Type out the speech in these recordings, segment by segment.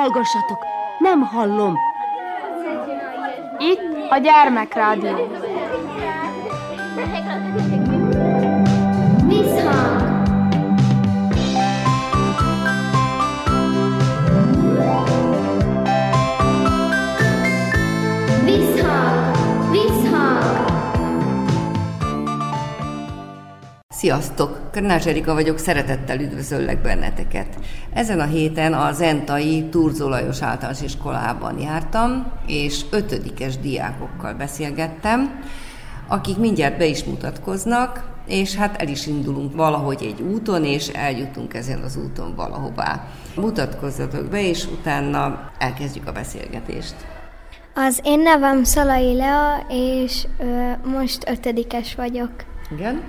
Hallgassatok, nem hallom. Itt a gyermekrádió. Visszhang! Visszhang! Visszhang! Sziasztok! Körnás Erika vagyok, szeretettel üdvözöllek benneteket. Ezen a héten a Zentai Turzolajos általános iskolában jártam, és ötödikes diákokkal beszélgettem, akik mindjárt be is mutatkoznak, és hát el is indulunk valahogy egy úton, és eljutunk ezen az úton valahová. Mutatkozzatok be, és utána elkezdjük a beszélgetést. Az én nevem Szalai Lea, és ö, most ötödikes vagyok. Igen?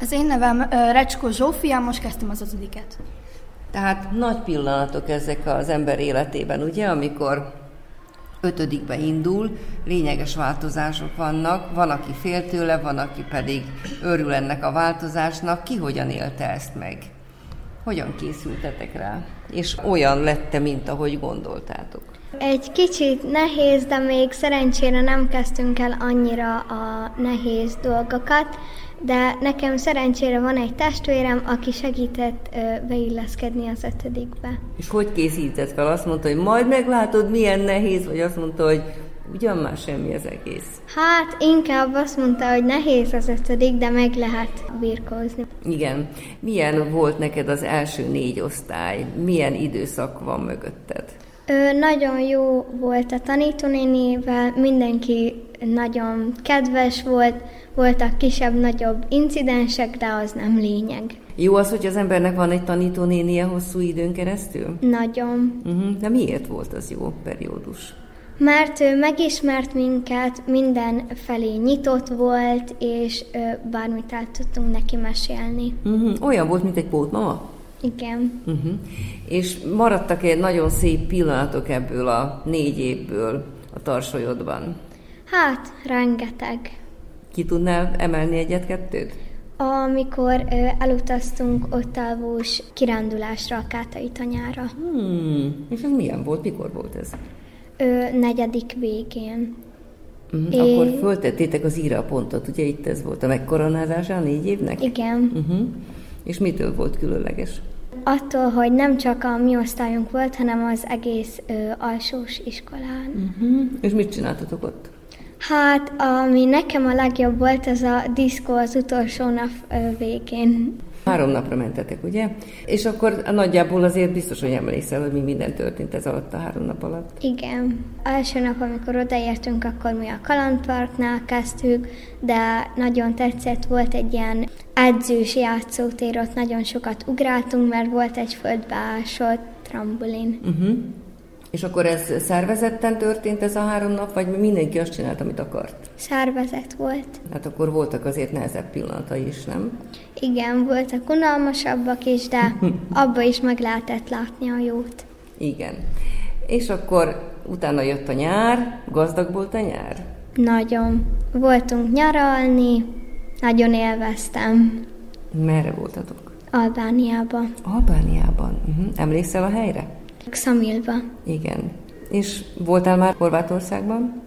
Az én nevem Recskó Zsófia, most kezdtem az ötödiket. Tehát nagy pillanatok ezek az ember életében, ugye, amikor ötödikbe indul, lényeges változások vannak, van, aki fél tőle, van, aki pedig örül ennek a változásnak. Ki hogyan élte ezt meg? Hogyan készültetek rá? És olyan lette, mint ahogy gondoltátok? Egy kicsit nehéz, de még szerencsére nem kezdtünk el annyira a nehéz dolgokat, de nekem szerencsére van egy testvérem, aki segített ö, beilleszkedni az ötödikbe. És hogy készített fel? Azt mondta, hogy majd meglátod, milyen nehéz, vagy azt mondta, hogy ugyan már semmi az egész. Hát inkább azt mondta, hogy nehéz az ötödik, de meg lehet birkózni. Igen. Milyen volt neked az első négy osztály? Milyen időszak van mögötted? Ö, nagyon jó volt a tanítónénivel, mindenki nagyon kedves volt, voltak kisebb-nagyobb incidensek, de az nem lényeg. Jó az, hogy az embernek van egy tanítónénie hosszú időn keresztül? Nagyon. Uh-huh. De miért volt az jó periódus? Mert ő megismert minket, minden felé nyitott volt, és ö, bármit el tudtunk neki mesélni. Uh-huh. Olyan volt, mint egy pótmama? Igen. Uh-huh. És maradtak egy nagyon szép pillanatok ebből a négy évből a tarsolyodban? Hát, rengeteg. Ki tudnál emelni egyet-kettőt? Amikor ö, elutaztunk ottávós kirándulásra a Kátai tanyára. Hmm. És ez milyen volt? Mikor volt ez? Ö, negyedik végén. Uh-huh. É- Akkor föltettétek az írapontot, ugye itt ez volt a megkoronázása négy évnek? Igen. Uh-huh. És mitől volt különleges? Attól, hogy nem csak a mi osztályunk volt, hanem az egész ö, alsós iskolán. Uh-huh. És mit csináltatok ott? Hát, ami nekem a legjobb volt, az a diszkó az utolsó nap végén. Három napra mentetek, ugye? És akkor nagyjából azért biztos, hogy emlékszel, hogy mi minden történt ez alatt a három nap alatt. Igen. Első nap, amikor odaértünk, akkor mi a kalandparknál kezdtük, de nagyon tetszett, volt egy ilyen edzős játszótér, ott nagyon sokat ugráltunk, mert volt egy földbeásott trambulin. Uh-huh. És akkor ez szervezetten történt ez a három nap, vagy mindenki azt csinált, amit akart? Szervezet volt. Hát akkor voltak azért nehezebb pillanatai is, nem? Igen, voltak unalmasabbak is, de abba is meg lehetett látni a jót. Igen. És akkor utána jött a nyár, gazdag volt a nyár? Nagyon. Voltunk nyaralni, nagyon élveztem Merre voltatok? Albániába, Albániában. Uh-huh. Emlékszel a helyre? Szamilba Igen. És voltál már Horvátországban?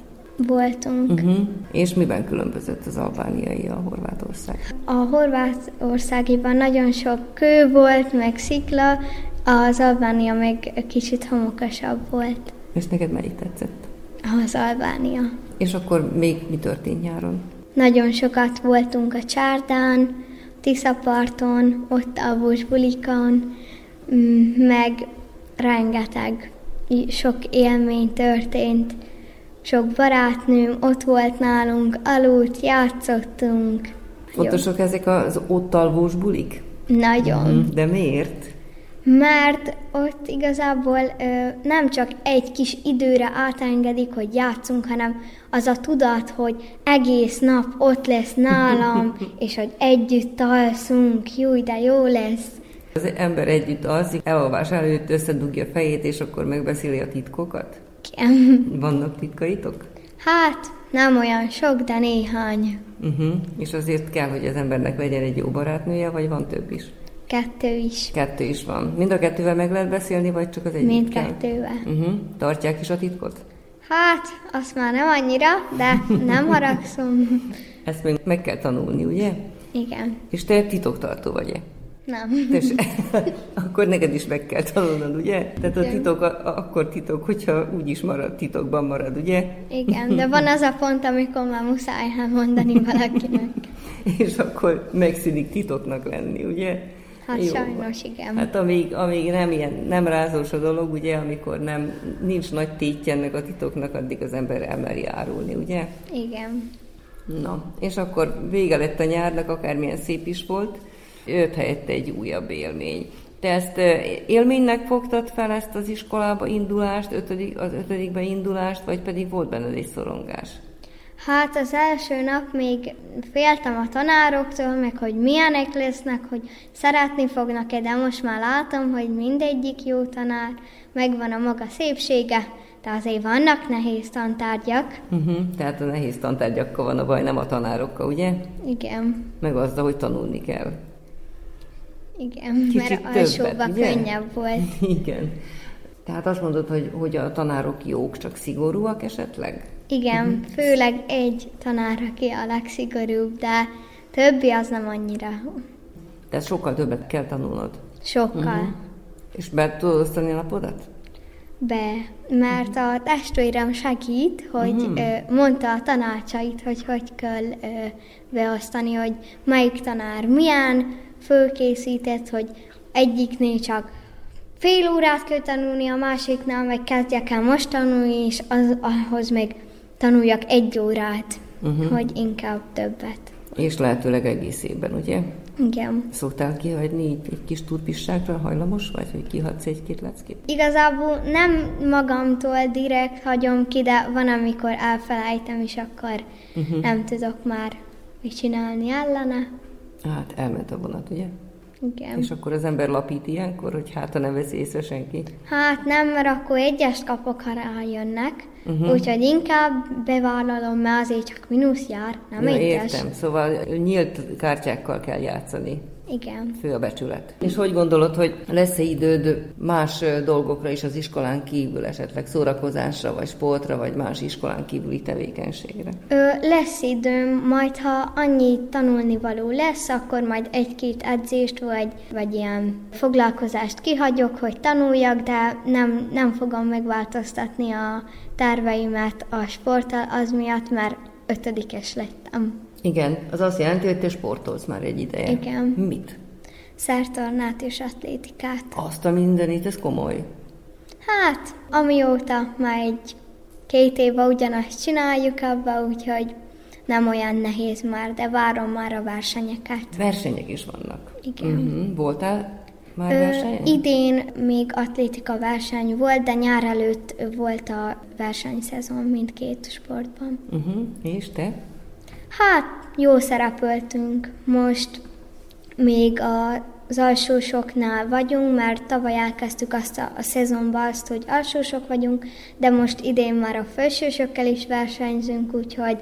voltunk. Uh-huh. És miben különbözött az albániai a Horvátország? A horvátországiban nagyon sok kő volt, meg szikla, az Albánia meg kicsit homokosabb volt. És neked melyik tetszett? Az Albánia. És akkor még mi történt nyáron? Nagyon sokat voltunk a csárdán, Tiszaparton, ott a bulikon, mm, meg rengeteg sok élmény történt. Sok barátnőm ott volt nálunk, aludt, játszottunk. Fontosak ezek az ott alvós bulik? Nagyon. Mhm. De miért? Mert ott igazából ö, nem csak egy kis időre átengedik, hogy játszunk, hanem az a tudat, hogy egész nap ott lesz nálam, és hogy együtt alszunk, jó, de jó lesz. Az ember együtt alszik, elalvás előtt összedugja a fejét, és akkor megbeszéli a titkokat? Igen. Vannak titkaitok? Hát, nem olyan sok, de néhány. Uh-huh. És azért kell, hogy az embernek legyen egy jó barátnője, vagy van több is? Kettő is. Kettő is van. Mind a kettővel meg lehet beszélni, vagy csak az egyikkel? Mindkettővel. Uh-huh. Tartják is a titkot? Hát, azt már nem annyira, de nem haragszom. Ezt még meg kell tanulni, ugye? Igen. És te titoktartó vagy-e? Nem. Tess, akkor neked is meg kell tanulnod, ugye? Tehát a titok a, akkor titok, hogyha úgy is marad, titokban marad, ugye? Igen, de van az a pont, amikor már muszáj elmondani valakinek. És akkor megszűnik titoknak lenni, ugye? Hát Jó sajnos igen. Hát amíg, amíg nem ilyen, nem rázós a dolog, ugye, amikor nem, nincs nagy tétje ennek a titoknak, addig az ember elmeri árulni, ugye? Igen. Na, és akkor vége lett a nyárnak, akármilyen szép is volt, jött helyette egy újabb élmény. Te ezt élménynek fogtad fel ezt az iskolába indulást, ötödik, az ötödikbe indulást, vagy pedig volt benned egy szorongás? Hát az első nap még féltem a tanároktól, meg hogy milyenek lesznek, hogy szeretni fognak-e, de most már látom, hogy mindegyik jó tanár, megvan a maga szépsége, de azért vannak nehéz tantárgyak. Uh-huh. Tehát a nehéz tantárgyakkal van a baj, nem a tanárokkal, ugye? Igen, Meg azzal, hogy tanulni kell. Igen, Kicsit mert alsóban könnyebb volt. Igen. Tehát azt mondod, hogy, hogy a tanárok jók, csak szigorúak esetleg? Igen, főleg egy tanár, aki a legszigorúbb, de többi az nem annyira. Tehát sokkal többet kell tanulnod. Sokkal. Uh-huh. És be tudod osztani a napodat? Be, mert a testvérem segít, hogy uh-huh. mondta a tanácsait, hogy hogy kell ö, beosztani, hogy melyik tanár milyen, fölkészített, hogy egyiknél csak fél órát kell tanulni, a másiknál meg kezdjek el most tanulni, és az, ahhoz meg tanuljak egy órát, uh-huh. hogy inkább többet. És lehetőleg egész évben, ugye? Igen. Szoktál kihagyni így egy kis turpisságra, hajlamos vagy, hogy kihagysz egy-két leckét? Igazából nem magamtól direkt hagyom ki, de van, amikor elfelejtem, és akkor uh-huh. nem tudok már mit csinálni ellene. Hát elment a vonat, ugye? Igen. És akkor az ember lapít ilyenkor, hogy hát ha ne veszi észre senki. Hát nem, mert akkor egyes kapok, ha rájönnek, uh-huh. úgyhogy inkább bevállalom, mert azért csak mínusz jár, nem Ja, egyes. értem. Szóval nyílt kártyákkal kell játszani. Igen. Fő a becsület. És hogy gondolod, hogy lesz-e időd más dolgokra is az iskolán kívül, esetleg szórakozásra, vagy sportra, vagy más iskolán kívüli tevékenységre? Ö, lesz időm, majd ha annyi tanulnivaló lesz, akkor majd egy-két edzést vagy, vagy ilyen foglalkozást kihagyok, hogy tanuljak, de nem, nem fogom megváltoztatni a terveimet a sporttal az miatt, mert ötödikes lettem. Igen, az azt jelenti, hogy te sportolsz már egy ideje. Igen. Mit? Szertornát és atlétikát. Azt a mindenit, ez komoly. Hát, amióta már egy két éve ugyanazt csináljuk abba, úgyhogy nem olyan nehéz már, de várom már a versenyeket. Versenyek is vannak. Igen. Uh-huh. Voltál már Ö, versenyen? idén még atlétika verseny volt, de nyár előtt volt a versenyszezon mindkét sportban. Uh-huh. És te? Hát, jó szerepeltünk. Most még a, az alsósoknál vagyunk, mert tavaly elkezdtük azt a, a szezonban azt, hogy alsósok vagyunk, de most idén már a felsősökkel is versenyzünk, úgyhogy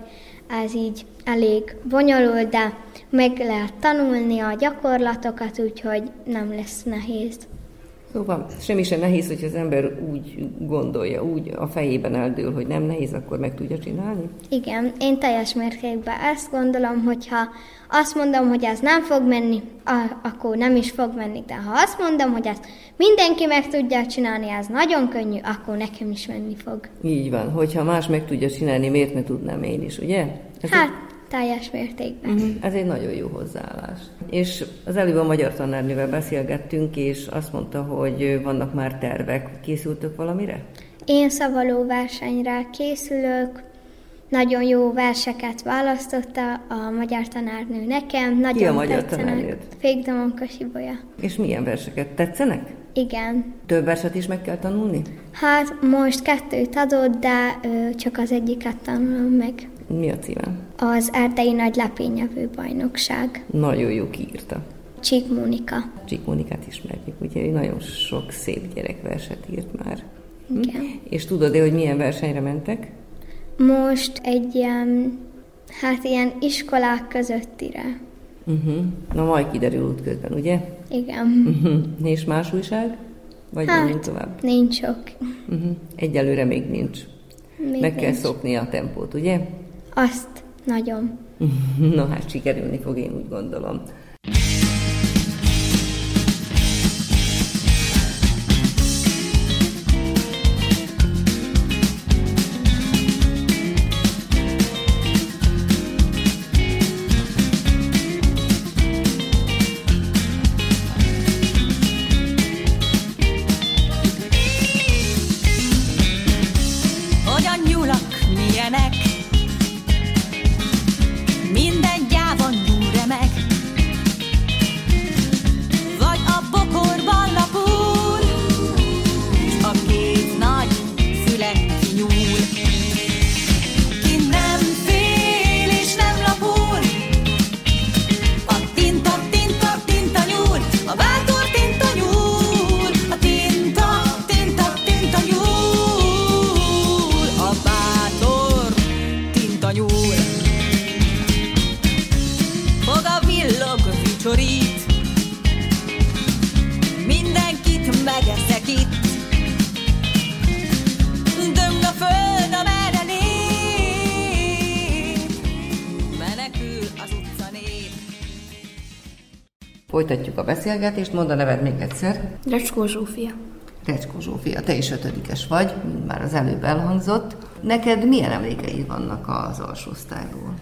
ez így elég bonyolult, de meg lehet tanulni a gyakorlatokat, úgyhogy nem lesz nehéz. Szóval semmi sem nehéz, hogy az ember úgy gondolja, úgy a fejében eldől, hogy nem nehéz, akkor meg tudja csinálni. Igen, én teljes mértékben ezt gondolom, hogyha azt mondom, hogy ez nem fog menni, akkor nem is fog menni. De ha azt mondom, hogy ezt mindenki meg tudja csinálni, ez nagyon könnyű, akkor nekem is menni fog. Így van, hogyha más meg tudja csinálni, miért ne tudnám én is, ugye? Ez Hát, teljes mértékben. Mhm, Ez egy nagyon jó hozzáállás. És az előbb a magyar tanárnővel beszélgettünk, és azt mondta, hogy vannak már tervek. Készültök valamire? Én szavaló versenyre készülök, nagyon jó verseket választotta a magyar tanárnő nekem. Nagyon a magyar tanárnőd? Fékdomon Kasibolya. És milyen verseket tetszenek? Igen. Több verset is meg kell tanulni? Hát most kettőt adott, de ö, csak az egyiket tanulom meg. Mi a címe? Az Erdei Nagy Lepényevő Bajnokság. Nagyon jó kiírta. Csík Mónika. Csík Monikát ismerjük, ugye ő nagyon sok szép gyerekverset írt már. Igen. És tudod-e, hogy milyen versenyre mentek? Most egy ilyen, hát ilyen iskolák közöttire. Uh-huh. Na majd kiderül útközben, ugye? Igen. Uh-huh. És más újság? Vagy hát, tovább? nincs sok. Uh-huh. Egyelőre még nincs. Még Meg kell nincs. szokni a tempót, ugye? Azt nagyon. Na hát sikerülni fog, én úgy gondolom. Folytatjuk a beszélgetést, mondd a neved még egyszer. Recskó Zsófia. Recskó Zsófia, te is ötödikes vagy, mint már az előbb elhangzott. Neked milyen emlékeid vannak az alsó osztályról?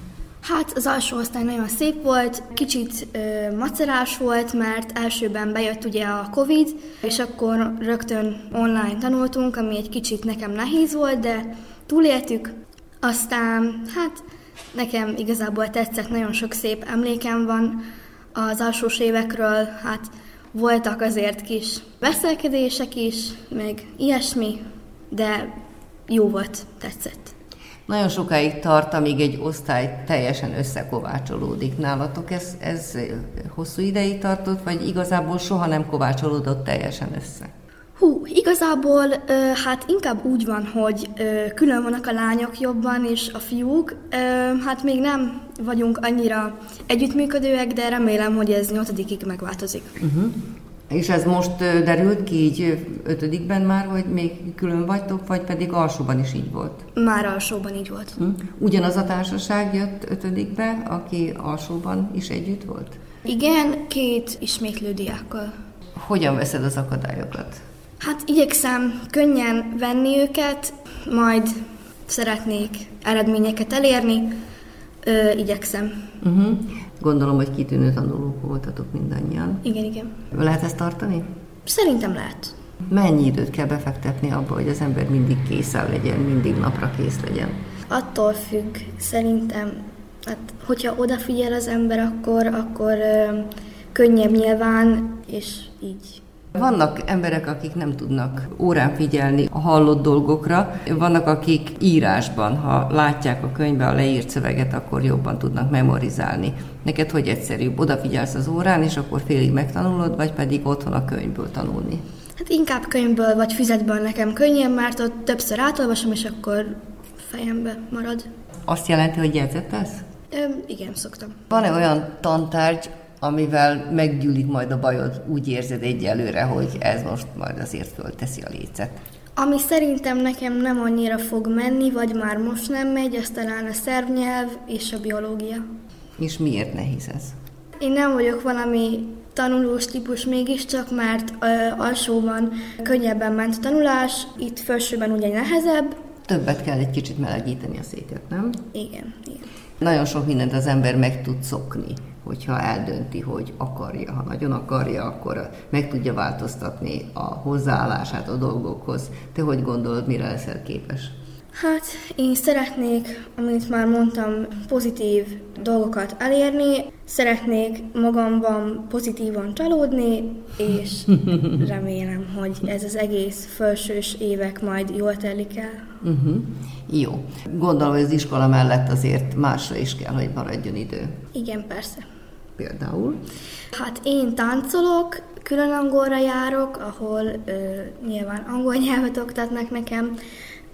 Hát az alsó osztály nagyon szép volt, kicsit ö, macerás volt, mert elsőben bejött ugye a Covid, és akkor rögtön online tanultunk, ami egy kicsit nekem nehéz volt, de túléltük. Aztán, hát nekem igazából tetszett, nagyon sok szép emlékem van az alsós évekről, hát voltak azért kis veszelkedések is, meg ilyesmi, de jó volt, tetszett. Nagyon sokáig tart, amíg egy osztály teljesen összekovácsolódik. Nálatok ez, ez hosszú ideig tartott, vagy igazából soha nem kovácsolódott teljesen össze? Hú, igazából hát inkább úgy van, hogy külön vannak a lányok jobban, és a fiúk. Hát még nem vagyunk annyira együttműködőek, de remélem, hogy ez nyolcadikig megváltozik. Uh-huh. És ez most derült ki így ötödikben már, hogy még külön vagytok, vagy pedig alsóban is így volt? Már alsóban így volt. Hm? Ugyanaz a társaság jött ötödikbe, aki alsóban is együtt volt? Igen, két ismétlő diákkal. Hogyan veszed az akadályokat? Hát igyekszem könnyen venni őket, majd szeretnék eredményeket elérni, ö, igyekszem. Uh-huh. Gondolom, hogy kitűnő tanulók voltatok mindannyian. Igen, igen. Lehet ezt tartani? Szerintem lehet. Mennyi időt kell befektetni abba, hogy az ember mindig készen legyen, mindig napra kész legyen? Attól függ, szerintem, hát, hogyha odafigyel az ember, akkor, akkor ö, könnyebb nyilván, és így. Vannak emberek, akik nem tudnak órán figyelni a hallott dolgokra, vannak, akik írásban, ha látják a könyvbe a leírt szöveget, akkor jobban tudnak memorizálni. Neked hogy egyszerűbb? Odafigyelsz az órán, és akkor félig megtanulod, vagy pedig otthon a könyvből tanulni? Hát inkább könyvből vagy füzetből nekem könnyebb, mert ott többször átolvasom, és akkor fejembe marad. Azt jelenti, hogy jegyzetelsz? Ö, igen, szoktam. Van-e olyan tantárgy, amivel meggyűlik majd a bajod, úgy érzed egyelőre, hogy ez most majd azért fölteszi a lécet? Ami szerintem nekem nem annyira fog menni, vagy már most nem megy, az talán a szervnyelv és a biológia. És miért nehéz ez? Én nem vagyok valami tanulós típus mégiscsak, mert ö, alsóban könnyebben ment a tanulás, itt felsőben ugye nehezebb. Többet kell egy kicsit melegíteni a széket, nem? Igen, igen. Nagyon sok mindent az ember meg tud szokni, hogyha eldönti, hogy akarja. Ha nagyon akarja, akkor meg tudja változtatni a hozzáállását a dolgokhoz. Te hogy gondolod, mire leszel képes? Hát én szeretnék, amit már mondtam, pozitív dolgokat elérni, szeretnék magamban pozitívan csalódni, és remélem, hogy ez az egész felsős évek majd jól telik el. Uh-huh. Jó. Gondolom, hogy az iskola mellett azért másra is kell, hogy maradjon idő. Igen, persze. Például? Hát én táncolok, külön angolra járok, ahol ö, nyilván angol nyelvet oktatnak nekem,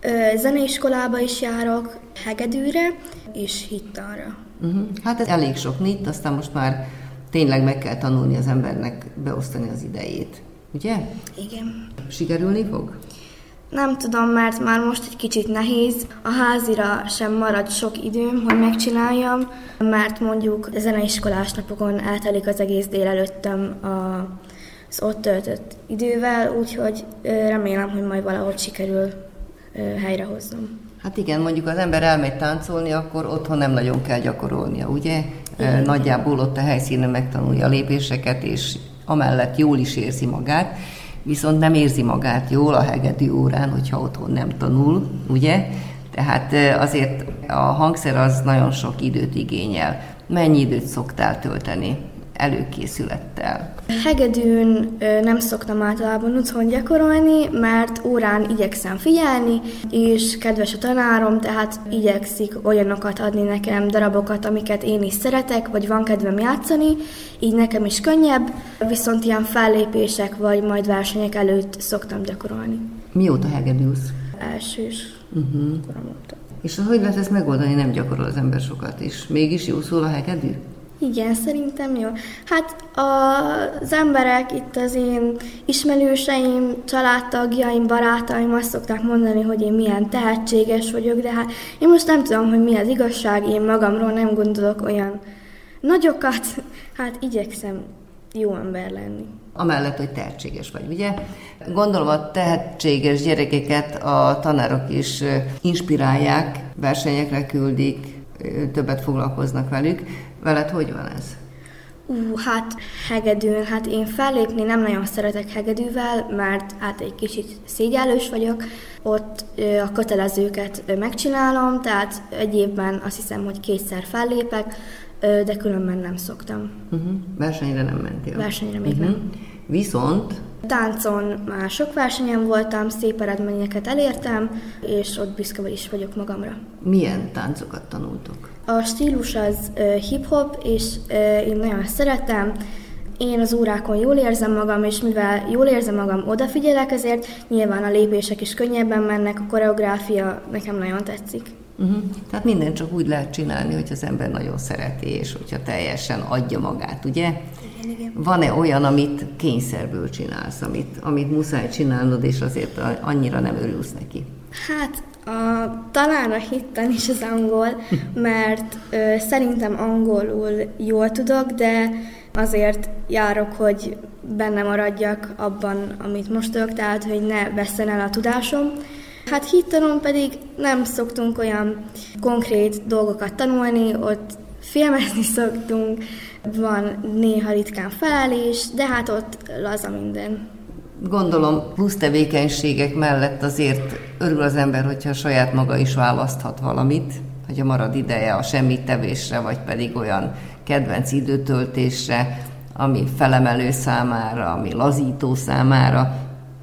ö, zeneiskolába is járok, hegedűre és hittanra. Uh-huh. Hát ez elég sok nyit, aztán most már tényleg meg kell tanulni az embernek beosztani az idejét. Ugye? Igen. Sikerülni fog? Nem tudom, mert már most egy kicsit nehéz. A házira sem marad sok időm, hogy megcsináljam, mert mondjuk zeneiskolás napokon eltelik az egész délelőttöm a, az ott töltött idővel, úgyhogy remélem, hogy majd valahogy sikerül helyrehoznom. Hát igen, mondjuk az ember elmegy táncolni, akkor otthon nem nagyon kell gyakorolnia, ugye? Igen. Nagyjából ott a helyszínen megtanulja a lépéseket, és amellett jól is érzi magát, viszont nem érzi magát jól a hegedű órán, hogyha otthon nem tanul, ugye? Tehát azért a hangszer az nagyon sok időt igényel. Mennyi időt szoktál tölteni előkészülettel? Hegedűn nem szoktam általában otthon gyakorolni, mert órán igyekszem figyelni, és kedves a tanárom, tehát igyekszik olyanokat adni nekem, darabokat, amiket én is szeretek, vagy van kedvem játszani, így nekem is könnyebb, viszont ilyen fellépések vagy majd versenyek előtt szoktam gyakorolni. Mióta hegedűsz? Elsős uh-huh. korom óta. És hogy lehet ezt megoldani, nem gyakorol az ember sokat is? Mégis jó szól a hegedű? Igen, szerintem jó. Hát az emberek, itt az én ismerőseim, családtagjaim, barátaim azt szokták mondani, hogy én milyen tehetséges vagyok, de hát én most nem tudom, hogy mi az igazság, én magamról nem gondolok olyan nagyokat, hát igyekszem jó ember lenni. Amellett, hogy tehetséges vagy, ugye? Gondolom a tehetséges gyerekeket a tanárok is inspirálják, versenyekre küldik, többet foglalkoznak velük. Veled hogy van ez? Ú, uh, hát hegedűn, hát én fellépni nem nagyon szeretek hegedűvel, mert hát egy kicsit szégyellős vagyok. Ott a kötelezőket megcsinálom, tehát egy évben azt hiszem, hogy kétszer fellépek, de különben nem szoktam. Uh-huh. Versenyre nem mentél? Versenyre még uh-huh. nem. Viszont? Táncon már sok versenyen voltam, szép eredményeket elértem, és ott büszke is vagyok magamra. Milyen táncokat tanultok? A stílus az hip-hop, és én nagyon szeretem. Én az órákon jól érzem magam, és mivel jól érzem magam, odafigyelek, ezért nyilván a lépések is könnyebben mennek, a koreográfia nekem nagyon tetszik. Uh-huh. Tehát minden csak úgy lehet csinálni, hogy az ember nagyon szereti, és hogyha teljesen adja magát, ugye? Igen, igen. Van-e olyan, amit kényszerből csinálsz, amit, amit muszáj csinálnod, és azért annyira nem örülsz neki? Hát a, talán a hitten is az angol, mert ö, szerintem angolul jól tudok, de azért járok, hogy benne maradjak abban, amit most tudok, tehát hogy ne vesszen el a tudásom. Hát hittanon pedig nem szoktunk olyan konkrét dolgokat tanulni, ott filmezni szoktunk, van néha ritkán felállás, de hát ott laza minden. Gondolom plusz tevékenységek mellett azért örül az ember, hogyha saját maga is választhat valamit, hogy a marad ideje a semmit tevésre, vagy pedig olyan kedvenc időtöltésre, ami felemelő számára, ami lazító számára.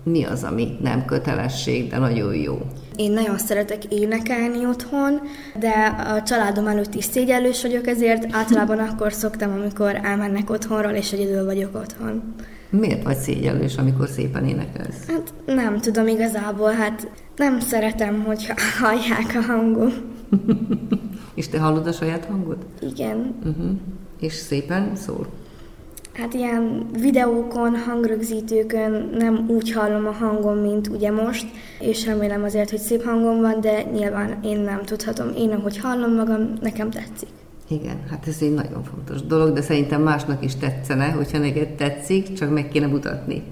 Mi az, ami nem kötelesség, de nagyon jó? Én nagyon szeretek énekelni otthon, de a családom előtt is szégyellős vagyok, ezért általában akkor szoktam, amikor elmennek otthonról, és egyedül vagyok otthon. Miért vagy szégyellős, amikor szépen énekelsz? Hát nem tudom igazából, hát nem szeretem, hogyha hallják a hangom. És te hallod a saját hangod? Igen. Uh-huh. És szépen szól? Hát ilyen videókon, hangrögzítőkön nem úgy hallom a hangom, mint ugye most, és remélem azért, hogy szép hangom van, de nyilván én nem tudhatom. Én, ahogy hallom magam, nekem tetszik. Igen, hát ez egy nagyon fontos dolog, de szerintem másnak is tetszene, hogyha neked tetszik, csak meg kéne mutatni.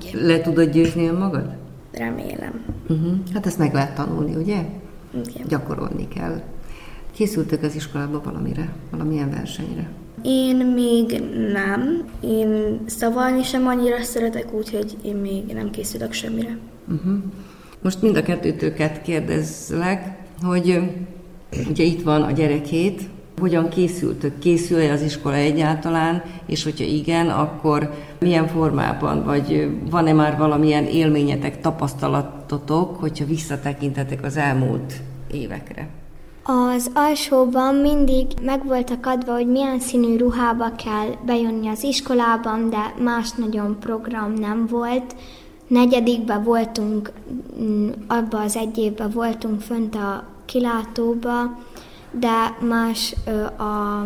Igen. Le tudod győzni magad? Remélem. Uh-huh. Hát ezt meg lehet tanulni, ugye? Igen. Gyakorolni kell. Készültök az iskolába valamire, valamilyen versenyre? Én még nem. Én szavalni sem annyira szeretek, úgyhogy én még nem készülök semmire. Uh-huh. Most mind a kettőtöket kérdezlek, hogy ugye itt van a gyerekhét, hogyan készültök? Készül-e az iskola egyáltalán, és hogyha igen, akkor milyen formában, vagy van-e már valamilyen élményetek, tapasztalatotok, hogyha visszatekintetek az elmúlt évekre? Az alsóban mindig meg voltak adva, hogy milyen színű ruhába kell bejönni az iskolában, de más nagyon program nem volt. Negyedikben voltunk, mm, abba az egy évben voltunk fönt a kilátóba, de más a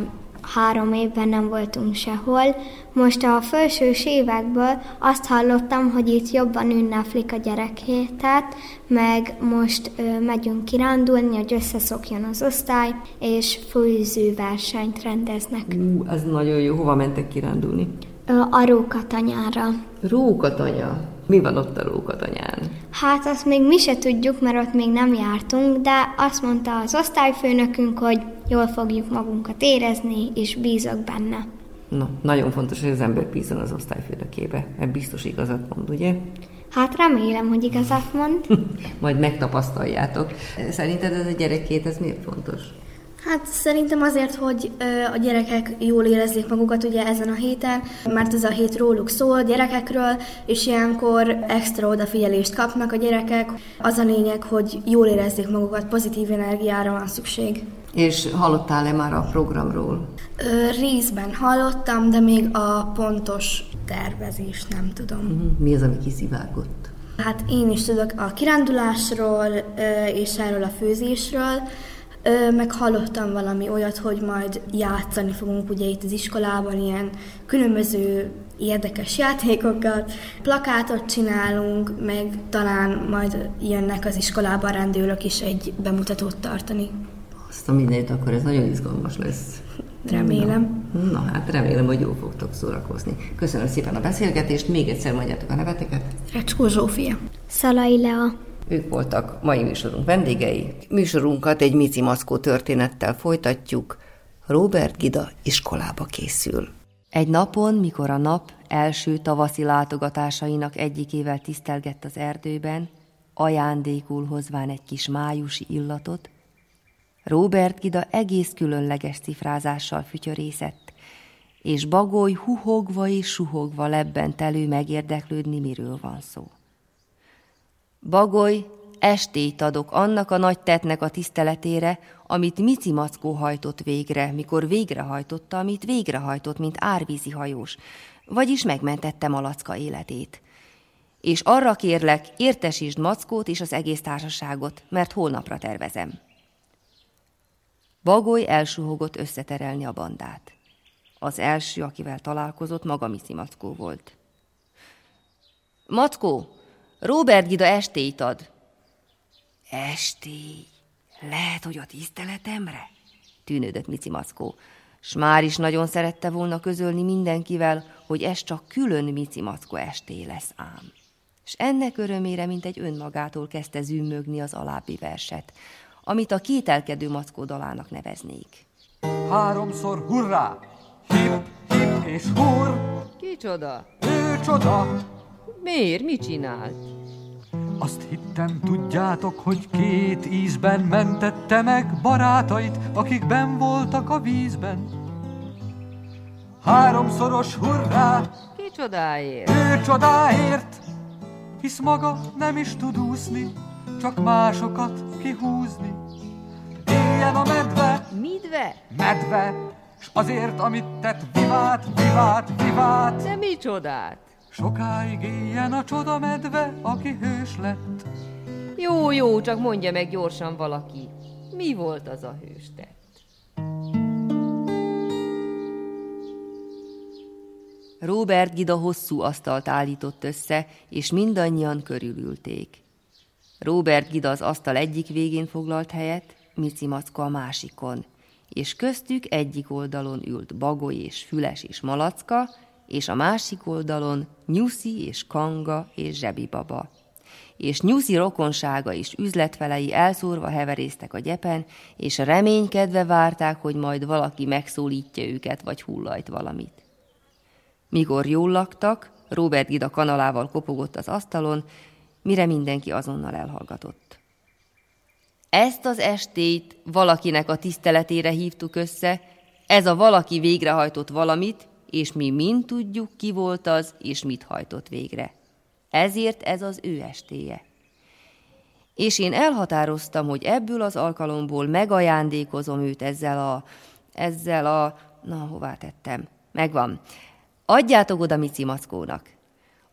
három évben nem voltunk sehol. Most a felsős évekből azt hallottam, hogy itt jobban ünneplik a gyerekhétet, meg most ö, megyünk kirándulni, hogy összeszokjon az osztály, és főző versenyt rendeznek. Ú, az nagyon jó. Hova mentek kirándulni? Ö, a Rókatanyára. Rókatanya. Mi van ott a Rókatanyán? Hát azt még mi se tudjuk, mert ott még nem jártunk, de azt mondta az osztályfőnökünk, hogy jól fogjuk magunkat érezni, és bízok benne. Na, nagyon fontos, hogy az ember bízzon az osztályfőnökébe. Mert biztos igazat mond, ugye? Hát remélem, hogy igazat mond. Majd megtapasztaljátok. Szerinted ez a gyerekét, ez miért fontos? Hát szerintem azért, hogy a gyerekek jól érezzék magukat ugye ezen a héten, mert ez a hét róluk szól, gyerekekről, és ilyenkor extra odafigyelést kapnak a gyerekek. Az a lényeg, hogy jól érezzék magukat, pozitív energiára van szükség. És hallottál-e már a programról? Ö, részben hallottam, de még a pontos tervezést nem tudom. Mhm. Mi az, ami kiszivárgott? Hát én is tudok a kirándulásról és erről a főzésről, ö, meg hallottam valami olyat, hogy majd játszani fogunk ugye itt az iskolában ilyen különböző érdekes játékokat, plakátot csinálunk, meg talán majd jönnek az iskolában rendőrök is egy bemutatót tartani. Azt a mindent, akkor ez nagyon izgalmas lesz. Remélem. Na, na hát remélem, hogy jól fogtok szórakozni. Köszönöm szépen a beszélgetést, még egyszer mondjátok a neveteket. Recskó Zsófia. Szalai Lea. Ők voltak mai műsorunk vendégei. Műsorunkat egy Mici Maszkó történettel folytatjuk. Robert Gida iskolába készül. Egy napon, mikor a nap első tavaszi látogatásainak egyikével tisztelgett az erdőben, ajándékul hozván egy kis májusi illatot, Robert Gida egész különleges cifrázással fütyörészett, és bagoly huhogva és suhogva lebbent elő megérdeklődni, miről van szó. Bagoly, estét adok annak a nagy tettnek a tiszteletére, amit Mici Mackó hajtott végre, mikor végrehajtotta, amit végrehajtott, mint árvízi hajós, vagyis megmentette Malacka életét. És arra kérlek, értesítsd Mackót és az egész társaságot, mert holnapra tervezem. Bagoly elsuhogott összeterelni a bandát. Az első, akivel találkozott, maga Mici Mackó volt. Mackó, Robert Gida estét ad. Estély? Lehet, hogy a tiszteletemre? Tűnődött Mici Mackó. S már is nagyon szerette volna közölni mindenkivel, hogy ez csak külön Mici Mackó esté lesz ám. És ennek örömére, mint egy önmagától kezdte zümmögni az alábbi verset, amit a kételkedő Mackó dalának neveznék. Háromszor hurrá! Hip, hip és hurr! Kicsoda? Ő csoda! Miért? Mit csinált? Azt hittem, tudjátok, hogy két ízben mentette meg barátait, akik ben voltak a vízben. Háromszoros hurrá! Kicsodáért? Ő csodáért! Hisz maga nem is tud úszni, csak másokat kihúzni. Éljen a medve, Midve? medve, s azért, amit tett, vivát, vivát, vivát. De micsodát? Sokáig éljen a csoda medve, aki hős lett. Jó, jó, csak mondja meg gyorsan valaki. Mi volt az a hőstett? Robert Gida hosszú asztalt állított össze, és mindannyian körülülték. Robert Gida az asztal egyik végén foglalt helyet, Mici Macka a másikon, és köztük egyik oldalon ült Bagoly és Füles és Malacka, és a másik oldalon Nyuszi és Kanga és Zsebibaba. És Nyuszi rokonsága és üzletfelei elszórva heveréztek a gyepen, és reménykedve várták, hogy majd valaki megszólítja őket, vagy hullajt valamit. Mikor jól laktak, Robert Gida kanalával kopogott az asztalon, mire mindenki azonnal elhallgatott. Ezt az estét valakinek a tiszteletére hívtuk össze, ez a valaki végrehajtott valamit, és mi mind tudjuk, ki volt az, és mit hajtott végre. Ezért ez az ő estéje. És én elhatároztam, hogy ebből az alkalomból megajándékozom őt ezzel a... ezzel a... na, hová tettem? Megvan. Adjátok oda Mici Mackónak.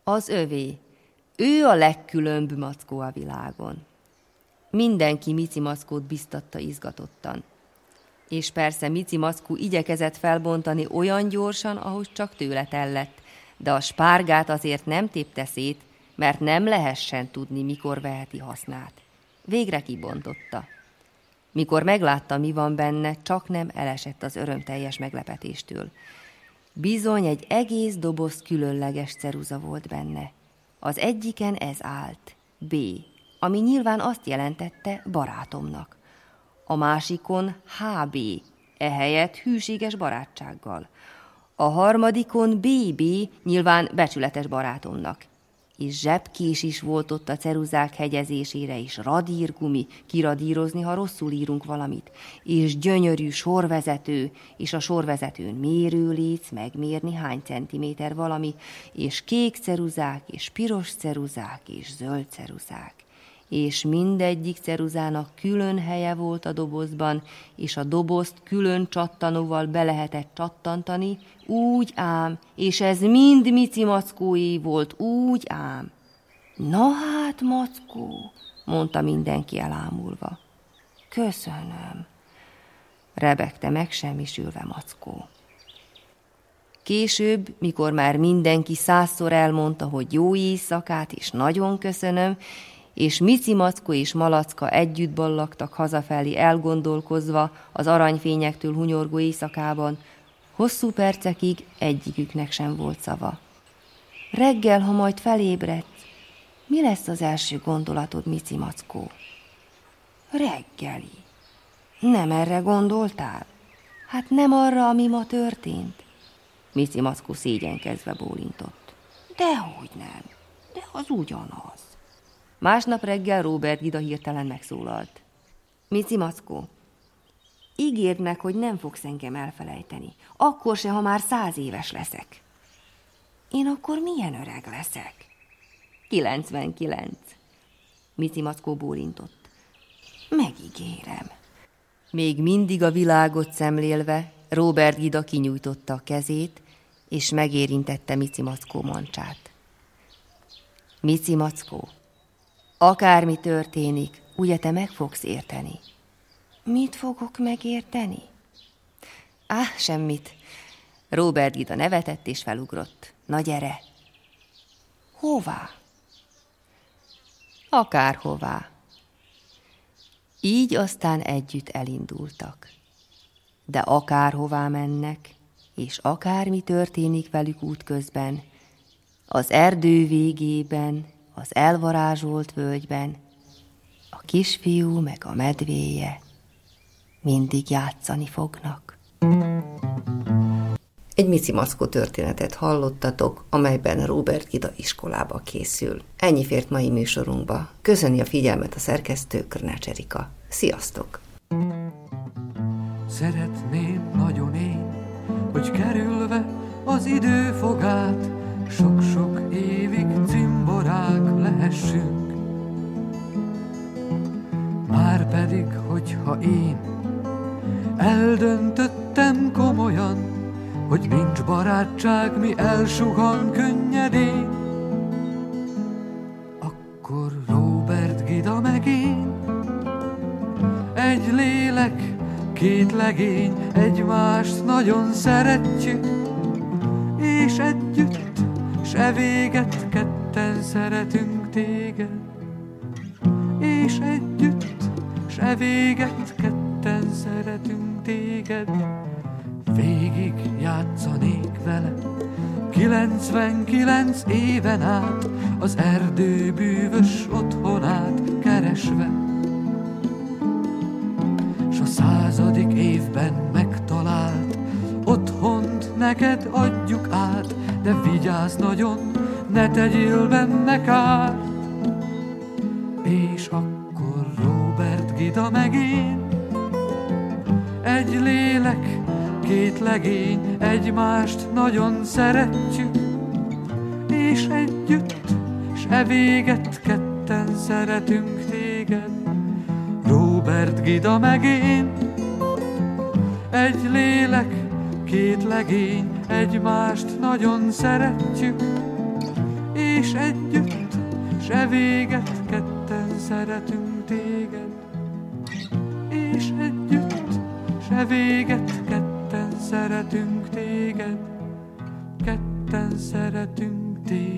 Az övé. Ő a legkülönbb mackó a világon. Mindenki Mici Mackót biztatta izgatottan. És persze Mici Maszkú igyekezett felbontani olyan gyorsan, ahogy csak tőle tellett, de a spárgát azért nem tépte szét, mert nem lehessen tudni, mikor veheti hasznát. Végre kibontotta. Mikor meglátta, mi van benne, csak nem elesett az örömteljes meglepetéstől. Bizony egy egész doboz különleges ceruza volt benne. Az egyiken ez állt, B, ami nyilván azt jelentette barátomnak. A másikon HB, ehelyett hűséges barátsággal. A harmadikon BB, nyilván becsületes barátomnak. És zsebkés is volt ott a ceruzák hegyezésére, és radírgumi, kiradírozni, ha rosszul írunk valamit, és gyönyörű sorvezető, és a sorvezetőn mérőléc, megmérni hány centiméter valami, és kék ceruzák, és piros ceruzák, és zöld ceruzák és mindegyik ceruzának külön helye volt a dobozban, és a dobozt külön csattanóval be lehetett csattantani, úgy ám, és ez mind Mici mackói volt, úgy ám. Na hát, mackó, mondta mindenki elámulva. Köszönöm, rebegte meg semmisülve mackó. Később, mikor már mindenki százszor elmondta, hogy jó éjszakát, és nagyon köszönöm, és Mici Mackó és Malacka együtt ballagtak hazafelé elgondolkozva az aranyfényektől hunyorgó éjszakában, hosszú percekig egyiküknek sem volt szava. Reggel, ha majd felébredsz, mi lesz az első gondolatod, Mici Mackó? Reggeli. Nem erre gondoltál? Hát nem arra, ami ma történt? Mici Mackó szégyenkezve bólintott. Dehogy nem, de az ugyanaz. Másnap reggel Robert Gida hirtelen megszólalt. Mici Mackó, ígérd meg, hogy nem fogsz engem elfelejteni. Akkor se, ha már száz éves leszek. Én akkor milyen öreg leszek? 99. Mici Mackó bólintott. Megígérem. Még mindig a világot szemlélve, Robert Gida kinyújtotta a kezét, és megérintette Mici Mackó mancsát. Mici Mackó, Akármi történik, ugye te meg fogsz érteni. Mit fogok megérteni? Á, semmit. Robert Gida nevetett és felugrott. Na gyere! Hová? Akárhová. Így aztán együtt elindultak. De akárhová mennek, és akármi történik velük útközben, az erdő végében, az elvarázsolt völgyben, a kisfiú meg a medvéje mindig játszani fognak. Egy Mici Maszkó történetet hallottatok, amelyben Robert Gida iskolába készül. Ennyi fért mai műsorunkba. Köszöni a figyelmet a szerkesztő Krnács Erika. Sziasztok! Szeretném nagyon én, hogy kerülve az idő fogát, sok-sok évig cimborák lehessünk. Már pedig, hogyha én eldöntöttem komolyan, hogy nincs barátság, mi elsuhan könnyedén, akkor Robert Gida meg én, egy lélek, két legény, egymást nagyon szeretjük, és együtt se véget ketten szeretünk téged, és együtt se véget ketten szeretünk téged. Végig játszanék vele, 99 éven át, az erdő bűvös otthonát keresve. S a századik évben otthont neked adjuk át, de vigyázz nagyon, ne tegyél benne kárt. És akkor Robert Gida meg én, egy lélek, két legény, egymást nagyon szeretjük, és együtt, se véget ketten szeretünk téged. Robert Gida meg én, egy lélek, két legény, egymást nagyon szeretjük, és együtt, se véget ketten szeretünk téged, és együtt, se véget, ketten szeretünk téged, ketten szeretünk téged.